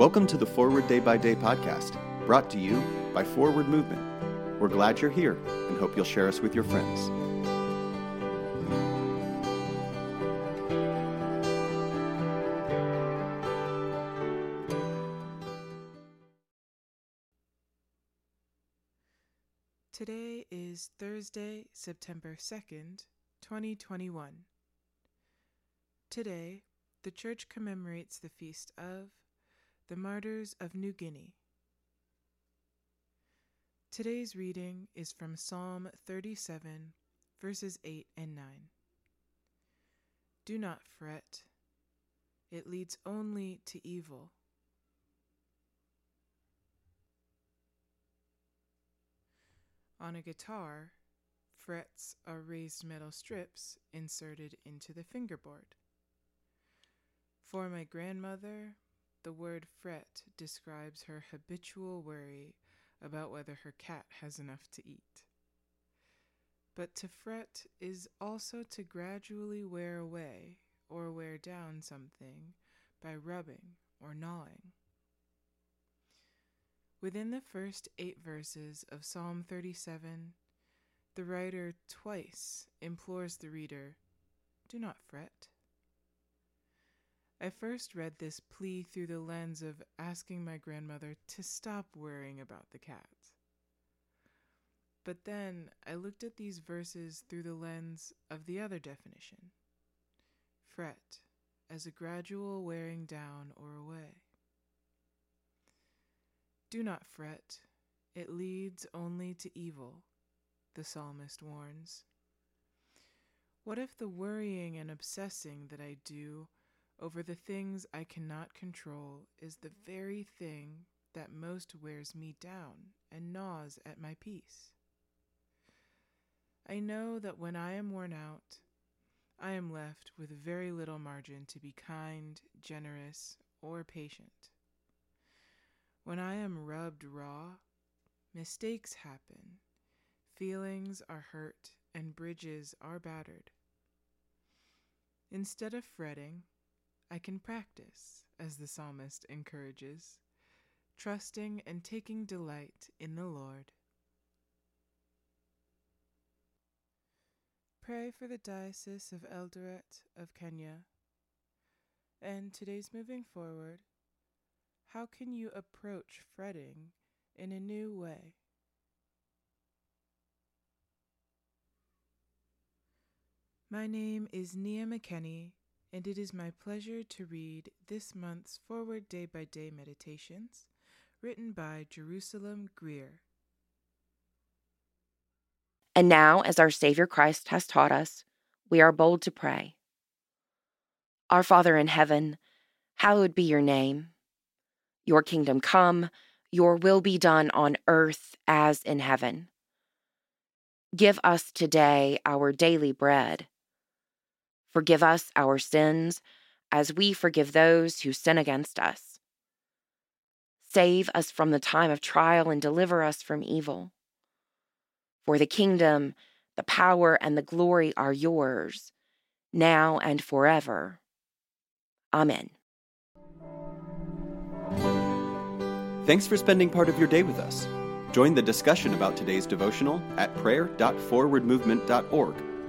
Welcome to the Forward Day by Day podcast, brought to you by Forward Movement. We're glad you're here and hope you'll share us with your friends. Today is Thursday, September 2nd, 2021. Today, the Church commemorates the feast of the Martyrs of New Guinea. Today's reading is from Psalm 37, verses 8 and 9. Do not fret, it leads only to evil. On a guitar, frets are raised metal strips inserted into the fingerboard. For my grandmother, the word fret describes her habitual worry about whether her cat has enough to eat. But to fret is also to gradually wear away or wear down something by rubbing or gnawing. Within the first eight verses of Psalm 37, the writer twice implores the reader do not fret. I first read this plea through the lens of asking my grandmother to stop worrying about the cat. But then I looked at these verses through the lens of the other definition fret as a gradual wearing down or away. Do not fret, it leads only to evil, the psalmist warns. What if the worrying and obsessing that I do over the things I cannot control is the very thing that most wears me down and gnaws at my peace. I know that when I am worn out, I am left with very little margin to be kind, generous, or patient. When I am rubbed raw, mistakes happen, feelings are hurt, and bridges are battered. Instead of fretting, I can practice, as the psalmist encourages, trusting and taking delight in the Lord. Pray for the Diocese of Eldoret of Kenya. And today's moving forward, how can you approach fretting in a new way? My name is Nia McKenney and it is my pleasure to read this month's Forward Day by Day Meditations, written by Jerusalem Greer. And now, as our Savior Christ has taught us, we are bold to pray. Our Father in heaven, hallowed be your name. Your kingdom come, your will be done on earth as in heaven. Give us today our daily bread Forgive us our sins as we forgive those who sin against us. Save us from the time of trial and deliver us from evil. For the kingdom, the power, and the glory are yours, now and forever. Amen. Thanks for spending part of your day with us. Join the discussion about today's devotional at prayer.forwardmovement.org